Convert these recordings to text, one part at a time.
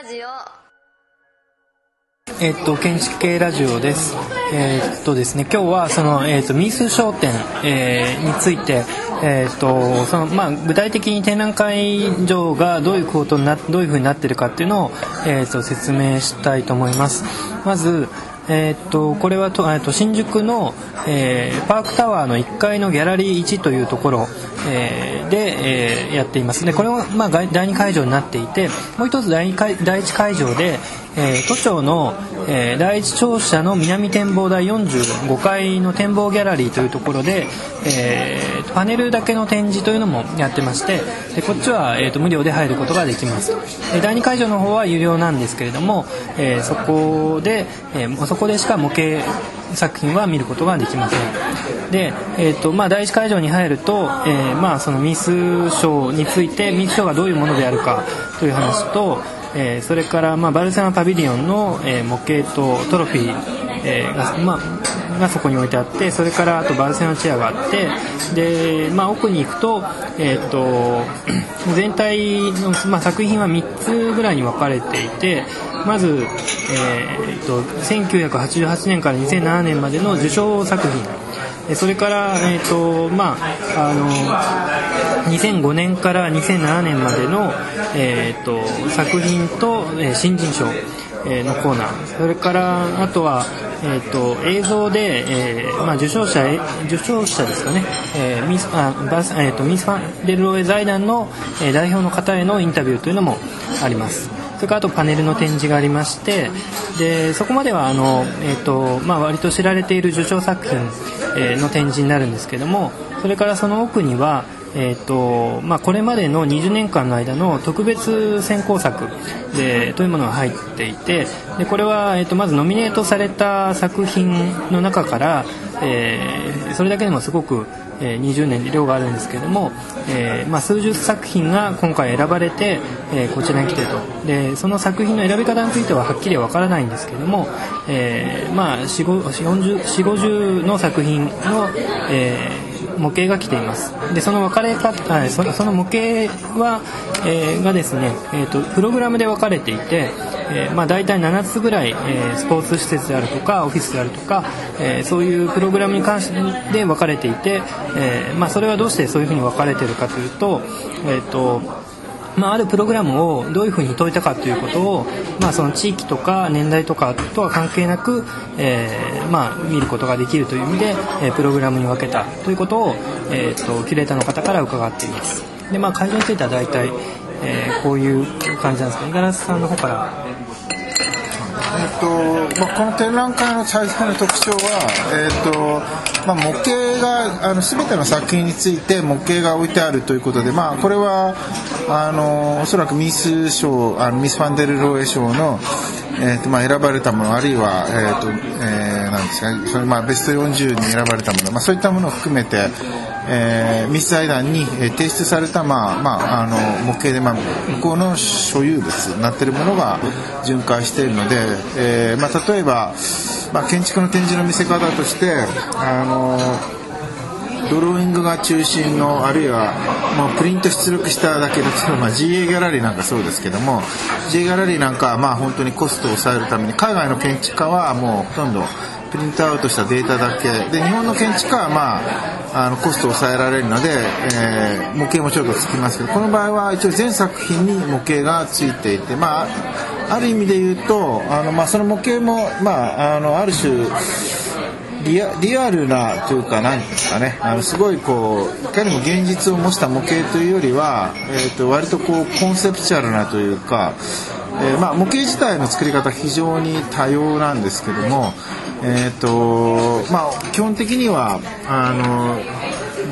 ラジオえっと、建築系ラジオです。えーっとですね、今日はその、えーっと、ミース商店、えーについて、えっと、その、まあ、具体的に展覧会場がどういうことにな、どういうふうになってるかっていうのを、えっと、説明したいと思います。まず、えっと、これはと、えっと、新宿の、えーパークタワーの1階のギャラリー1というところ、えーで、えーやっています。で、これは、まあ、第2会場になっていて、もう一つ第2会第1会場で、えー都庁の、えー第一庁舎の南展望台45階の展望ギャラリーというところで、えーパネルだけの展示というのもやってましてでこっちは、えーと無料で入ることができます。第2会場の方は有料なんですけれども、えそこで、えーそこでしか模型作品は見ることができません。で、えーとまあ、第1会場に入ると、えーまあ、そのミス賞についてミス賞がどういうものであるかという話と、えーそれから、まあ、バルセロナパビリオンの、えー模型とトロフィー、えーが,、まあ、がそこに置いてあってそれからあとバルセロナチェアがあってで、まあ、奥に行くと,、えー、と 全体の、まあ、作品は3つぐらいに分かれていてまず、えー、と1988年から2007年までの受賞作品。それから、えーとまあ、あの2005年から2007年までの、えー、と作品と、えー新人賞、えのコーナーそれからあとは、えー、と映像で、えーまあ、受賞者受賞者ですかね、えーミスあバスえー、とミス・ファンデルローエ財団の、えー代表の方へのインタビューというのもあります。それからあとパネルの展示がありましてでそこまではあの、えーとまあ、割と知られている受賞作品、えの展示になるんですけどもそれからその奥には、えーとまあ、これまでの20年間の間の特別選考作でというものが入っていてでこれは、えー、とまずノミネートされた作品の中から、えーそれだけでもすごく、えー20年で量があるんですけれども、えーまあ、数十作品が今回選ばれて、えーこちらに来てると。でその作品の選び方についてははっきりわからないんですけれども、えーまあ、4 5 0の作品の、えー模型が来ています。でその分かれ方そその模型は、えーがですね、えー、とプログラムで分かれていて、えーまあ、大体7つぐらい、えースポーツ施設であるとかオフィスであるとか、えーそういうプログラムに関してで分かれていて、えーまあ、それはどうしてそういうふうに分かれてるかというと,、えーとまあ、あるプログラムをどういうふうに解いたかということを、まあ、その地域とか年代とかとは関係なく、えーまあ、見ることができるという意味で、えープログラムに分けたということを、えー、とキュレーターの方から伺っています。で、まあ、会場については大体、えーこういう感じなんですけど五十嵐さんの方からとまあ、この展覧会の最大の特徴は、えっとまあ、模型があの全ての作品について模型が置いてあるということで、まあ、これはあのおそらくミス賞あのミス・ファンデル・ローエ賞の、えっとまあ、選ばれたものあるいは、ベスト40に選ばれたもの、まあ、そういったものを含めて、えーミス財団に提出された、まあまあ、あの模型で、まあ、向こうの所有物になっているものが巡回しているので、えーまあ、例えば、まあ、建築の展示の見せ方としてあのドローイングが中心のあるいはもうプリント出力しただけで例えばまあ GA ギャラリーなんかそうですけども GA ギャラリーなんかはまあ本当にコストを抑えるために海外の建築家はもうほとんどプリントアウトしたデータだけ。で日本の建築家はまああのコストを抑えられるので、えー模型もちょっとつきますけどこの場合は一応全作品に模型がついていてまあある意味で言うとあの、まあ、その模型も、まあ、あのある種リアリアルなというか何ですかね。あのすごいこういかにも現実を模した模型というよりは、えー、と割とこうコンセプチュアルなというか、えーまあ、模型自体の作り方非常に多様なんですけども、えーとまあ、基本的にはあの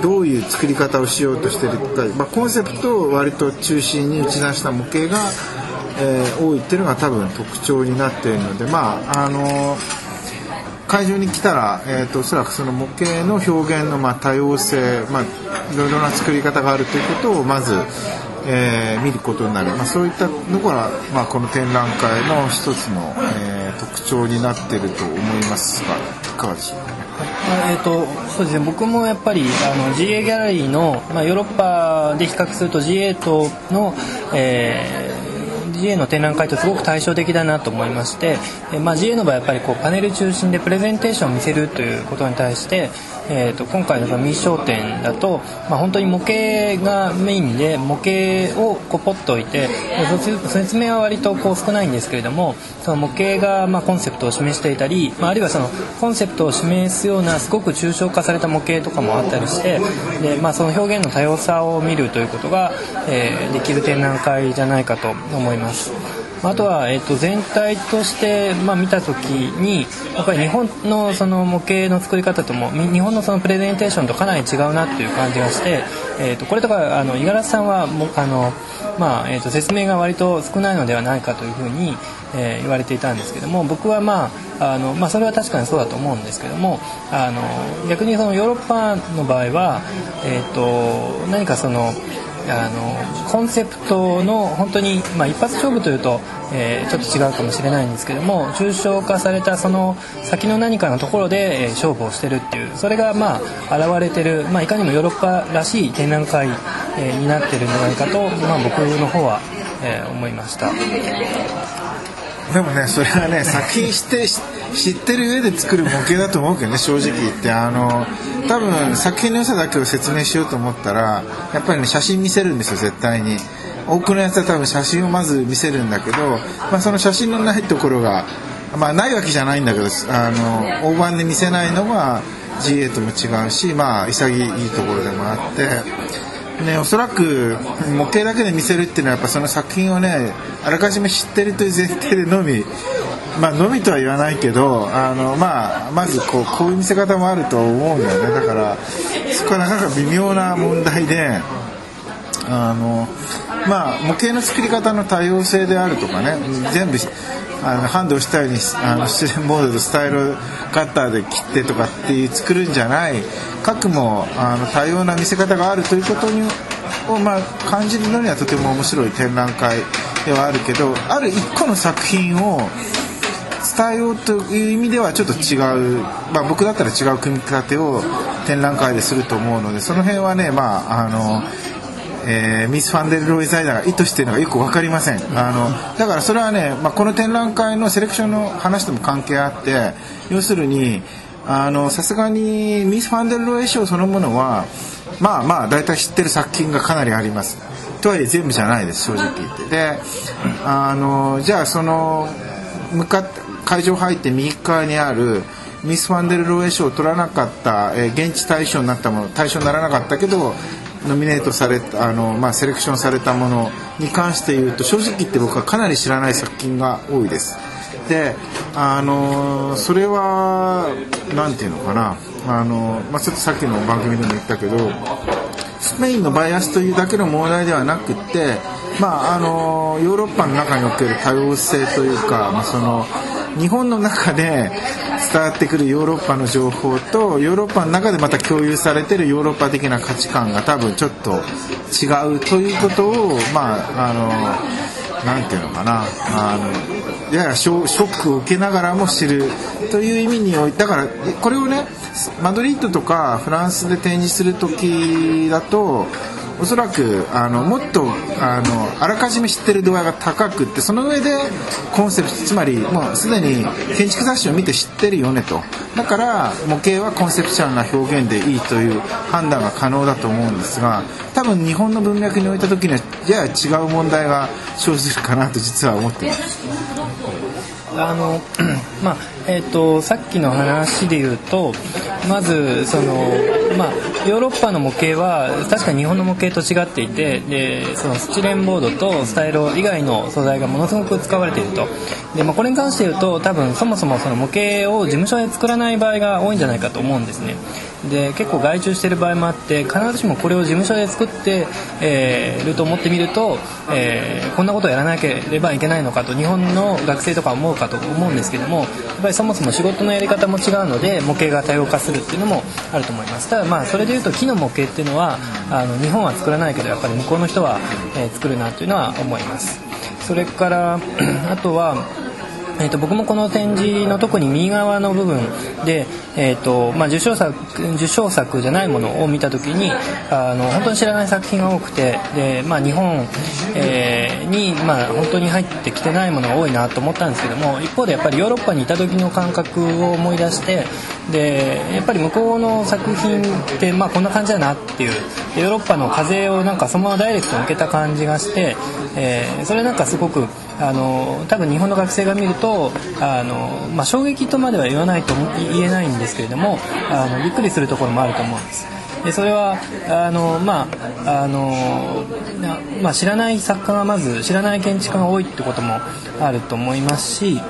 どういう作り方をしようとしてるか、まあ、コンセプトを割と中心に打ち出した模型が、えー多いっていうのが多分特徴になっているのでまああの会場に来たら、えー、とおそらくその模型の表現のまあ多様性、まあ、いろいろな作り方があるということをまず、えー見ることになる、まあ、そういったのが、まあ、この展覧会の一つの、えー特徴になっていると思いますがいかがでしょうかね。あえー、とそうですね。僕もやっぱりあの GA ギャラリーの、まあ、ヨーロッパで比較すると G8 の、えー GA の展覧会とすごく対照的だなと思いまして、えまあ、GA の場合やっぱりこうパネル中心でプレゼンテーションを見せるということに対して、えーと、今回のその未商店だと、まあ、本当に模型がメインで模型をこうポッと置いて説明は割とこう少ないんですけれどもその模型がまコンセプトを示していたり、まあ、あるいはそのコンセプトを示すようなすごく抽象化された模型とかもあったりしてで、まあ、その表現の多様さを見るということが、えー、できる展覧会じゃないかと思います。あとは、えっと、全体として、まあ、見た時にやっぱり日本のその模型の作り方とも日本のそのプレゼンテーションとかなり違うなっていう感じがして、えっと、これとか五十嵐さんはもあの、まあえっと、説明が割と少ないのではないかというふうに、えー、言われていたんですけども僕は、まああのまあ、それは確かにそうだと思うんですけどもあの逆にそのヨーロッパの場合は、えっと、何かそのあのコンセプトの本当に、まあ、一発勝負というと、えー、ちょっと違うかもしれないんですけども抽象化されたその先の何かのところで、えー、勝負をしてるっていうそれがまあ現れてる、まあ、いかにもヨーロッパらしい展覧会、えー、になってるんじゃないかと、まあ、僕の方は、えー、思いました。でもねそれはね 作品して知ってる上で作る模型だと思うけどね正直言って。あの多分作品の良さだけを説明しようと思ったらやっぱりね写真見せるんですよ絶対に。多くのやつは多分写真をまず見せるんだけど、まあ、その写真のないところがまあないわけじゃないんだけどあの大判で見せないのが GA とも違うしまあ潔いところでもあってね、おそらく模型だけで見せるっていうのはやっぱその作品をねあらかじめ知ってるという前提でのみまあのみとは言わないけどあの、まあ、まずこうこういう見せ方もあると思うんだよね。だからそこはなかなか微妙な問題であのまあ模型の作り方の多様性であるとかね全部あのハンドをしたようにあの失恋モードとスタイルカッターで切ってとかっていう作るんじゃない。核もあの多様な見せ方があるということにを、まあ、感じるのにはとても面白い展覧会ではあるけどある一個の作品を伝えようという意味ではちょっと違う、まあ、僕だったら違う組み立てを展覧会ですると思うのでその辺はね、まああのえー、ミス・ファンデル・ロイ・ザイダーが意図しているのがよく分かりません。あのだからそれはね、まあ、この展覧会のセレクションの話とも関係あって要するにさすがにミス・ファンデル・ロイ賞そのものはまあまあ大体知ってる作品がかなりあります。とはいえ全部じゃないです正直言って。であのじゃあその向かって会場入って右側にあるミス・ファンデル・ローエ賞を取らなかった、えー、現地対象になったもの対象にならなかったけどノミネートされたあの、まあ、セレクションされたものに関して言うと正直言って僕はかなり知らない作品が多いです。であのそれは何て言うのかな。あの、まあ、ちょっとさっきの番組でも言ったけどスペインのバイアスというだけの問題ではなくて、まあ、あのヨーロッパの中における多様性というか、まあ、その日本の中で伝わってくるヨーロッパの情報とヨーロッパの中でまた共有されてるヨーロッパ的な価値観が多分ちょっと違うということをまああのなんていうのかな。あのややショックを受けながらも知るという意味においてだからこれをねマドリードとかフランスで展示する時だとおそらくあのもっとあのあらかじめ知ってる度合いが高くってその上でコンセプトつまりもうすでに建築雑誌を見て知ってるよねとだから模型はコンセプチュアルな表現でいいという判断が可能だと思うんですが多分日本の文脈においた時にはやや違う問題が生じるかなと実は思ってます。あの まあえーと、さっきの話で言うとまずその、まあ、ヨーロッパの模型は確かに日本の模型と違っていてでそのスチレンボードとスタイロ以外の素材がものすごく使われていると。で、まあ、これに関して言うと多分そもそもその模型を事務所で作らない場合が多いんじゃないかと思うんですね。で結構外注してる場合もあって必ずしもこれを事務所で作って、えー、ると思ってみると、えー、こんなことをやらなければいけないのかと日本の学生とか思うかと思うんですけどもやっぱりそもそも仕事のやり方も違うので模型が多様化するっていうのもあると思います。ただまあそれでいうと木の模型っていうのはあの日本は作らないけどやっぱり向こうの人は、えー、作るなというのは思います。それから あとはえー、と僕もこの展示の特に右側の部分で、えーとまあ、受賞作受賞作じゃないものを見た時にあの本当に知らない作品が多くてで、まあ、日本、えー、に、まあ、本当に入ってきてないものが多いなと思ったんですけども一方でやっぱりヨーロッパにいた時の感覚を思い出してでやっぱり向こうの作品って、まあ、こんな感じだなっていうヨーロッパの風をなんかそのままダイレクトに受けた感じがして、えー、それなんかすごくあの多分日本の学生が見るととあの、まあ、衝撃とまでは言わないと言えないんですけれどもあのびっくりするところもあると思うんです。でそれはあの、まああのまあ、知らない作家がまず知らない建築家が多いってこともあると思いますし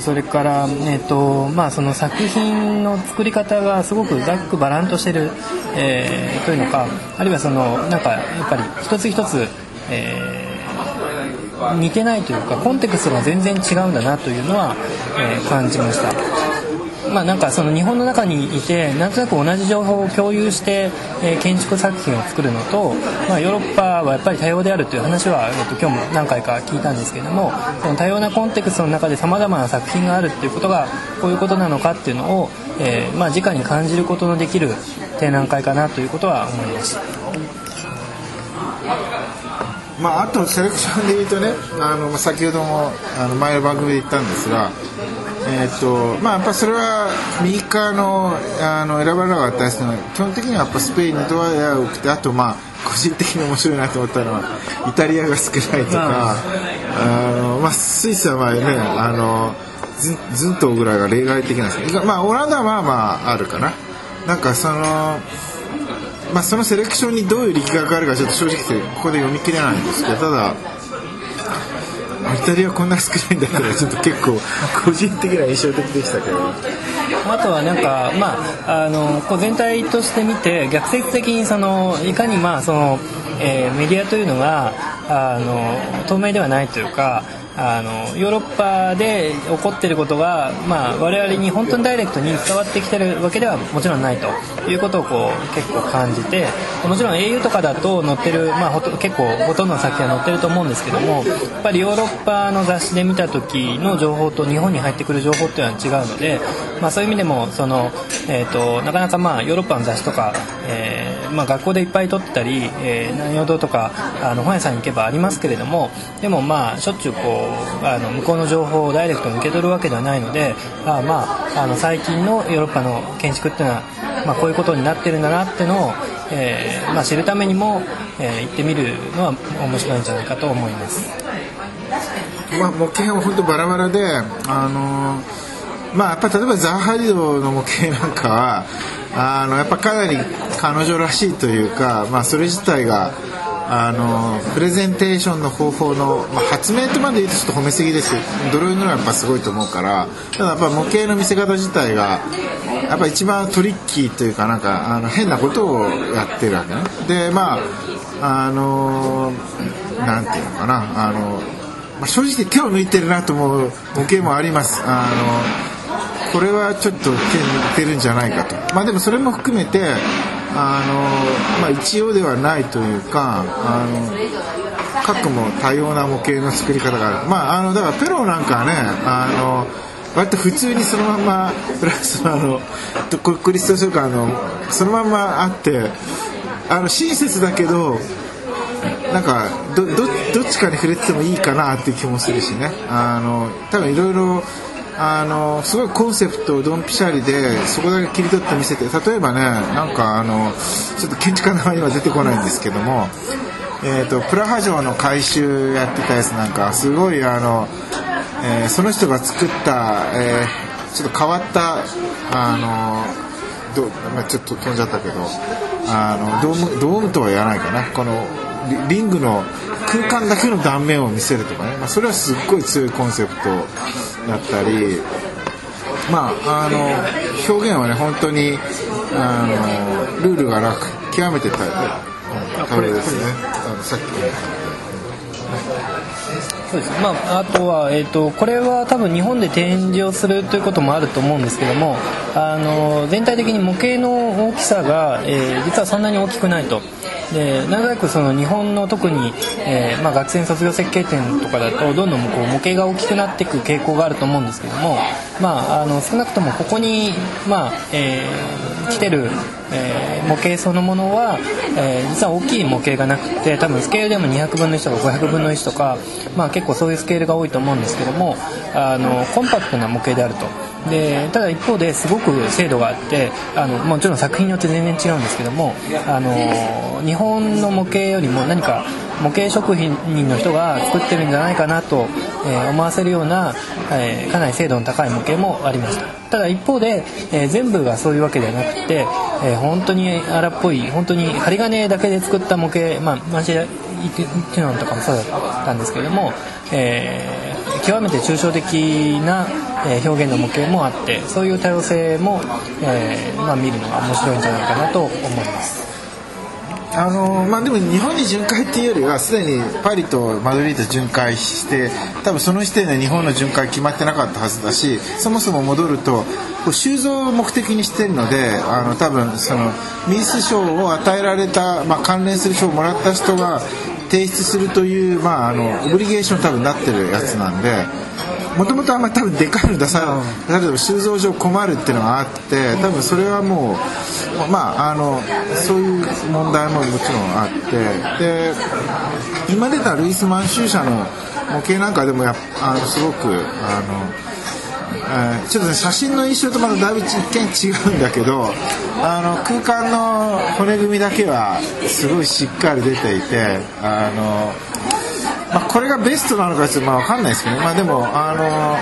それから、えーとまあ、その作品の作り方がすごくざっくばらんとしてる、えー、というのかあるいはそのなんかやっぱり一つ一つ、えー似てないというかコンテクストが全然違うんだなというのは、えー、感じました。まあ、なんかその日本の中にいてなんとなく同じ情報を共有して、え、建築作品を作るのと、まあ、ヨーロッパはやっぱり多様であるという話は、えー、と今日も何回か聞いたんですけどもその多様なコンテクストの中でさまざまな作品があるっていうことがこういうことなのかっていうのを、えーまあ、直に感じることのできる展覧会かなということは思います。まあ、あとセレクションで言うとねあの先ほどもあの前の番組で言ったんですが、えーとまあ、やっぱそれは右側のあの選ばれなかったですけど基本的にはやっぱスペインのドアヤが多くてあとまあ個人的に面白いなと思ったのはイタリアが少ないとか、あのまあ、スイスはまあねあのずずんとぐらいが例外的なんですけど、まあ、オランダはまあまああるかな。なんかそのまあ、そのセレクションにどういう力学があるかちょっと正直ここで読み切れないんですけどただイタリアこんな少ないんだったらちょっと結構個人的な印象的でしたけど。あとはなんかまああのこう全体として見て逆説的にそのいかにまあその、えー、メディアというのがあの透明ではないというかあのヨーロッパで起こっていることが、まあ、我々に本当にダイレクトに伝わってきてるわけではもちろんないと。いうことをこう結構感じてもちろん au とかだと載ってる、まあ、結構ほとんどの作品は載ってると思うんですけどもやっぱりヨーロッパの雑誌で見た時の情報と日本に入ってくる情報っていうのは違うので、まあ、そういう意味でもその、えーと、なかなかまあヨーロッパの雑誌とか、えーまあ、学校でいっぱい撮ったり、えー、南陽堂とかあの本屋さんに行けばありますけれどもでもまあしょっちゅうこうあの向こうの情報をダイレクトに受け取るわけではないのであまああの最近のヨーロッパの建築っていうのは、まあ、こういうことになってるんだなっていうのを、えーまあ、知るためにも、えー、行ってみるのは面白いんじゃないかと思います。まあ、模型は本当バラバラで、あのまあ、やっぱ例えばザーハリドの模型なんかはあのやっぱかなり彼女らしいというか、まあ、それ自体があのプレゼンテーションの方法の、まあ、発明とまで言うとちょっと褒めすぎですドローイングはやっぱすごいと思うからただやっぱ模型の見せ方自体がやっぱ一番トリッキーというかなんかあの変なことをやってるわけね。でまああのなんていうのかな。あの、まあ、正直手を抜いてるなと思う模型もあります。あのこれはちょっと手抜いてるんじゃないかと。まあでもそれも含めてあの、まあ、一応ではないというかあの各も多様な模型の作り方がある、まあ、あのだからペローなんかはねあの割と普通にそのままプラスあのクリスト書館のそのままあってあの親切だけどなんかどどどっちかに触れててもいいかなっていう気もするしね。あの多分いろいろあのすごいコンセプトをドンピシャリでそこだけ切り取って見せて例えばねなんかあのちょっと建築家の名前は出てこないんですけども、えーと、プラハ城の改修やってたやつなんかすごいあの、えー、その人が作った、えー、ちょっと変わったあのど、まあ、ちょっと飛んじゃったけどあのドームドームとは言わないかな。このリングの空間だけの断面を見せるとかね、まあ、それはすっごい強いコンセプト。だったりまああの表現はね本当にあのルールがなく極めて大変ですね。あのさっきそうです。まあ、あとは、えーと、これは多分日本で展示をするということもあると思うんですけどもあの全体的に模型の大きさが、えー、実はそんなに大きくないとで長くその日本の特に、えーまあ、学生卒業設計展とかだとどんどんこう模型が大きくなっていく傾向があると思うんですけども、まあ、あの少なくともここに、まあえー、来てる、えー、模型そのものは、えー、実は大きい模型がなくて多分スケールでも200分の1とか500分の1とか、まあ、結構そういうスケールが多いと思うんですけどもあのコンパクトな模型であると。でただ一方ですごく精度があってあのもちろん作品によって全然違うんですけどもあの日本の模型よりも何か模型食品の人が作ってるんじゃないかなと、えー、思わせるような、えー、かなり精度の高い模型もありましたただ一方で、えー、全部がそういうわけではなくて、え本当に荒っぽい本当に針金だけで作った模型まあマジでティノンとかもそうだったんですけれども、え極めて抽象的な表現の模型もあってそういう多様性も、えーまあ、見るのが面白いんじゃないかなと思います。あのまあ、でも日本に巡回っていうよりはすでにパリとマドリード巡回して多分その時点で日本の巡回決まってなかったはずだしそもそも戻るとこう収蔵を目的にしてるのであの多分そのミース賞を与えられた、まあ、関連する賞をもらった人が提出するという、まあ、あのオブリゲーション多分なってるやつなんで。もともとあんまり多分でかいの出さ例えば収蔵上困るっていうのがあって多分それはもうまああのそういう問題ももちろんあってで今出たルイス・マンシュー社の模型なんかでもやあのすごくあのちょっとね写真の印象とまただいぶ一見違うんだけどあの空間の骨組みだけはすごいしっかり出ていてあのまあ、これがベストなのかちょっとまあ分かんないですけど、まあ、でもあの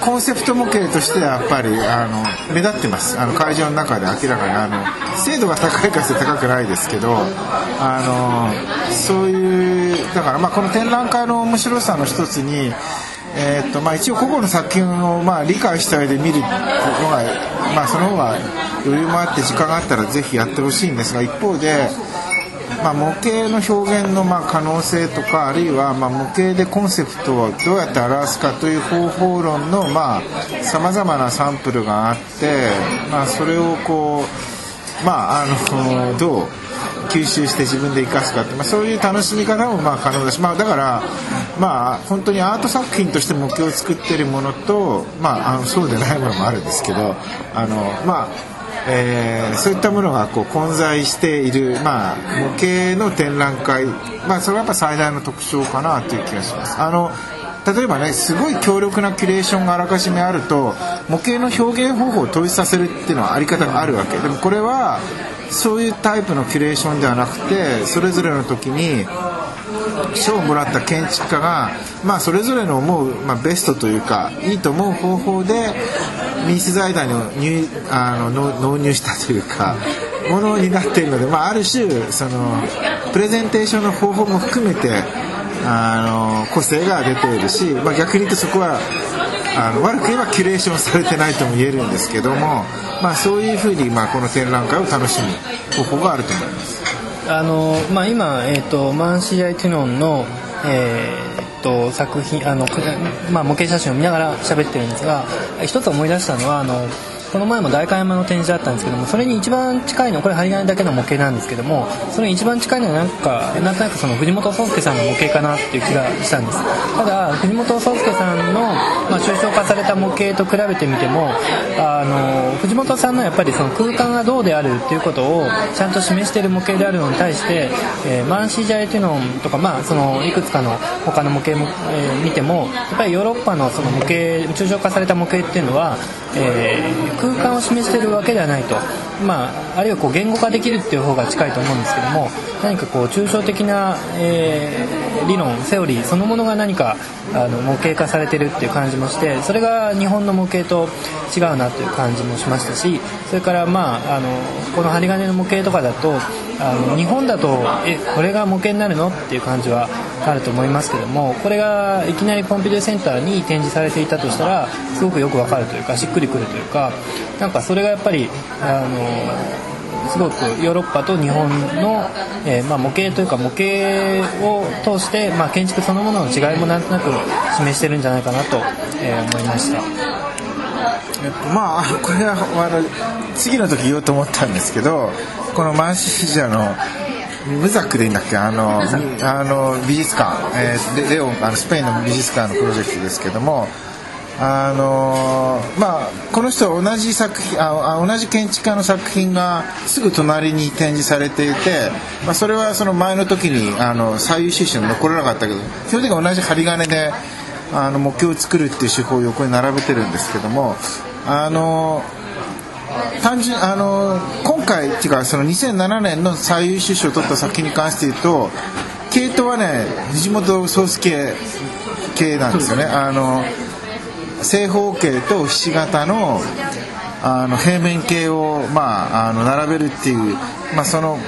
コンセプト模型としてはやっぱりあの目立ってます。あの会場の中で明らかにあの精度が高いかつ高くないですけどあのそういうだからまあこの展覧会の面白さの一つにえーとまあ、一応個々の作品をまあ理解した上で見るのが、まあ、その方が余裕もあって時間があったらぜひやってほしいんですが一方でまあ、模型の表現のまあ可能性とかあるいはまあ模型でコンセプトをどうやって表すかという方法論のさまざ、まなサンプルがあって、まあ、それをこう、まあ、あのどう吸収して自分で生かすかって、まあ、そういう楽しみ方もまあ可能だし、まあ、だから、まあ、本当にアート作品として模型を作ってるものと、まあ、あのそうでないものもあるんですけどあの、まあえー、そういったものがこう混在している、まあ、模型の展覧会、まあ、それはやっぱ最大の特徴かなという気がします。あの例えばねすごい強力なキュレーションがあらかじめあると模型の表現方法を統一させるっていうのはあり方があるわけでもこれはそういうタイプのキュレーションではなくてそれぞれの時に賞をもらった建築家が、まあ、それぞれの思う、まあ、ベストというかいいと思う方法で民主財団の入あの納入したというかものになっているので、まあ、ある種そのプレゼンテーションの方法も含めてあの個性が出ているし、まあ、逆に言うとそこはあの悪く言えばキュレーションされてないとも言えるんですけども、まあ、そういうふうに、まあ、この展覧会を楽しむ方法があると思います。あのまあ、今、えーと、マンシー・アイ・テュノンの、えーと、作品あの、まあ、模型写真を見ながら喋ってるんですが一つ思い出したのはあのこの前も代官山の展示だったんですけどもそれに一番近いのこれ針金だけの模型なんですけどもそれに一番近いのはなんかなんとなくその藤本壮介さんの模型かなっていう気がしたんです。ただ藤本壮介さんの、ま、抽象化された模型と比べてみてもあの藤本さんのやっぱりその空間がどうであるっていうことをちゃんと示している模型であるのに対して、えー、マンシージャイティノンとか、まあ、そのいくつかの他の模型も、えー、見てもやっぱりヨーロッパのその模型抽象化された模型っていうのは、えー、空間を示してるわけではないと、まあ、あるいはこう言語化できるっていう方が近いと思うんですけども何かこう抽象的な、えー、理論セオリーそのものが何かあの模型化されてるっていう感じもしてそれが日本の模型と違うなという感じもしましたしそれからまああのこの針金の模型とかだとあの日本だとえこれが模型になるの？っていう感じはあると思いますけどもこれがいきなりポンピドゥセンターに展示されていたとしたらすごくよくわかるというかしっくりくるというかなんかそれがやっぱりあのすごくヨーロッパと日本の、えー、まあ、模型というか模型を通して、まあ、建築そのものの違いもなんとなく示してるんじゃないかなと、えー、思いました。えっと、まあこれはあの次の時言おうと思ったんですけどこのマンシージャのムザックでいいんだっけあのあの美術館、えー、レレオンあのスペインの美術館のプロジェクトですけどもあのまあこの人は同じ作品あ同じ建築家の作品がすぐ隣に展示されていて、まあ、それはその前の時にあの最優秀賞に残らなかったけど基本的に同じ針金であの模型を作るっていう手法を横に並べてるんですけどもあの単純あの今回っていうかその2007年の最優秀賞を取った作品に関して言うと系統はね藤本壮介系なんですよね。あの正方形とひし形のあの平面形を、まあ、あの並べるっていう、まあ、その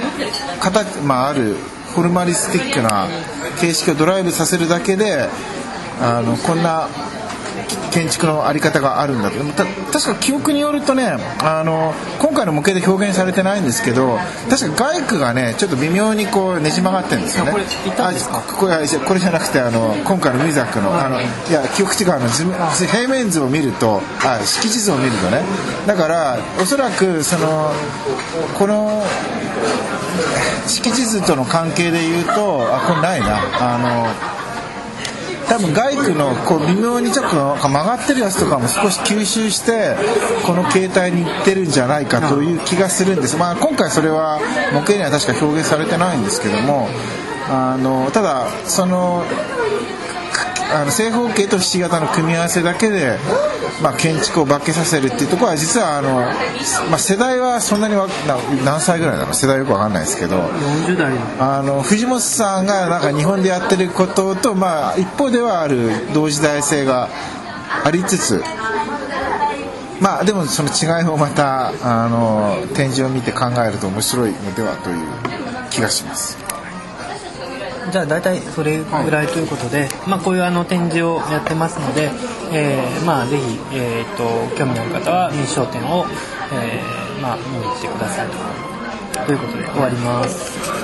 形、まあ、あるフォルマリスティックな形式をドライブさせるだけであのこんな建築のあり方があるんだと確か記憶によるとねあの今回の模型で表現されてないんですけど確か外区がねちょっと微妙にこうねじ曲がってるんですよね。これこれこれじゃなくてあの今回のミザックの,、あのいや記憶違うの平面図を見るとあ敷地図を見るとね。だからおそらくそのこの敷地図との関係で言うとあこれないな。あの多分外区のこう微妙にちょっと曲がってるやつとかも少し吸収してこの形態にいってるんじゃないかという気がするんです、まあ、今回それは模型には確か表現されてないんですけどもあのただそのあの正方形とひし形の組み合わせだけで、まあ、建築を化けさせるっていうところは実はあの、まあ、世代はそんなにわ何歳ぐらいなの？世代よく分かんないですけど40代あの藤本さんがなんか日本でやってることと、まあ、一方ではある同時代性がありつつまあでもその違いをまたあの展示を見て考えると面白いのではという気がします。じゃあ大体それぐらいということで、はい、まあ、こういうあの展示をやってますので、えー、まあぜひ、えーと、興味のある方は民商店を、えーまあ、見に来てくださいということで終わります。